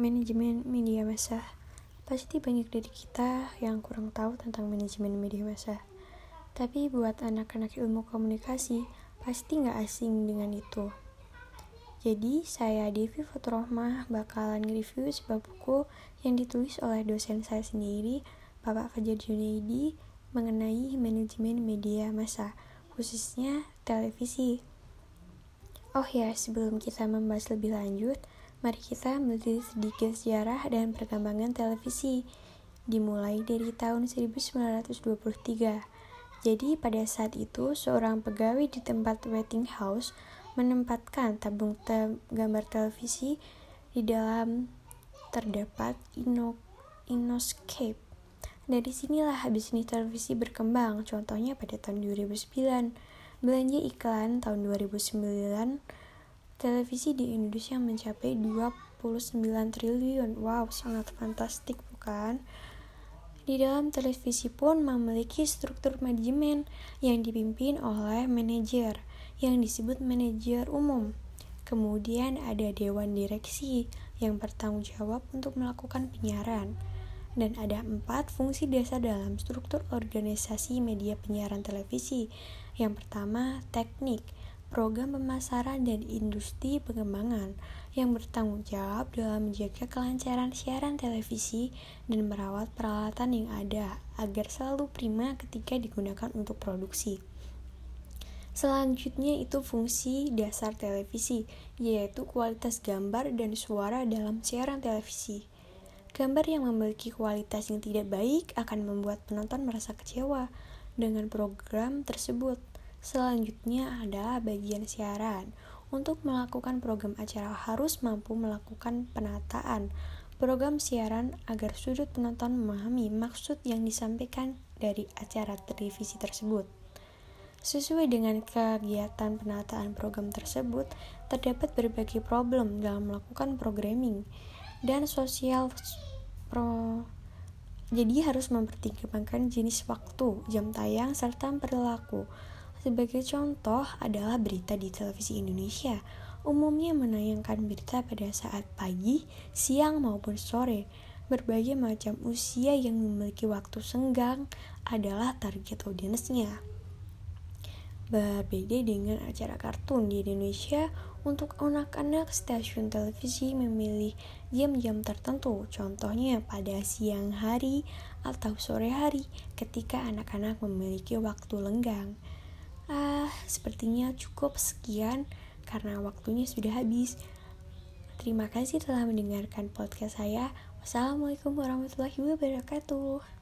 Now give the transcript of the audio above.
manajemen media massa. Pasti banyak dari kita yang kurang tahu tentang manajemen media massa. Tapi buat anak-anak ilmu komunikasi, pasti nggak asing dengan itu. Jadi, saya Devi Fotrohmah bakalan nge-review sebuah buku yang ditulis oleh dosen saya sendiri, Bapak Fajar Junaidi, mengenai manajemen media massa, khususnya televisi. Oh ya, sebelum kita membahas lebih lanjut, mari kita melihat sedikit sejarah dan perkembangan televisi. Dimulai dari tahun 1923. Jadi pada saat itu, seorang pegawai di tempat waiting house menempatkan tabung te gambar televisi di dalam terdapat ino inoscape. Dari sinilah habis ini televisi berkembang, contohnya pada tahun 2009 Belanja iklan tahun 2009 televisi di Indonesia mencapai 29 triliun. Wow, sangat fantastik bukan? Di dalam televisi pun memiliki struktur manajemen yang dipimpin oleh manajer yang disebut manajer umum. Kemudian ada dewan direksi yang bertanggung jawab untuk melakukan penyiaran. Dan ada empat fungsi dasar dalam struktur organisasi media penyiaran televisi. Yang pertama, teknik, program pemasaran dan industri pengembangan yang bertanggung jawab dalam menjaga kelancaran siaran televisi dan merawat peralatan yang ada agar selalu prima ketika digunakan untuk produksi. Selanjutnya itu fungsi dasar televisi, yaitu kualitas gambar dan suara dalam siaran televisi. Gambar yang memiliki kualitas yang tidak baik akan membuat penonton merasa kecewa dengan program tersebut. Selanjutnya adalah bagian siaran. Untuk melakukan program acara harus mampu melakukan penataan program siaran agar sudut penonton memahami maksud yang disampaikan dari acara televisi tersebut. Sesuai dengan kegiatan penataan program tersebut, terdapat berbagai problem dalam melakukan programming dan sosial pro jadi harus mempertimbangkan jenis waktu, jam tayang, serta perilaku. Sebagai contoh adalah berita di televisi Indonesia. Umumnya menayangkan berita pada saat pagi, siang maupun sore. Berbagai macam usia yang memiliki waktu senggang adalah target audiensnya. Berbeda dengan acara kartun di Indonesia, untuk anak-anak, stasiun televisi memilih jam-jam tertentu, contohnya pada siang hari atau sore hari ketika anak-anak memiliki waktu lenggang. Ah, sepertinya cukup sekian karena waktunya sudah habis. Terima kasih telah mendengarkan podcast saya. Wassalamualaikum warahmatullahi wabarakatuh.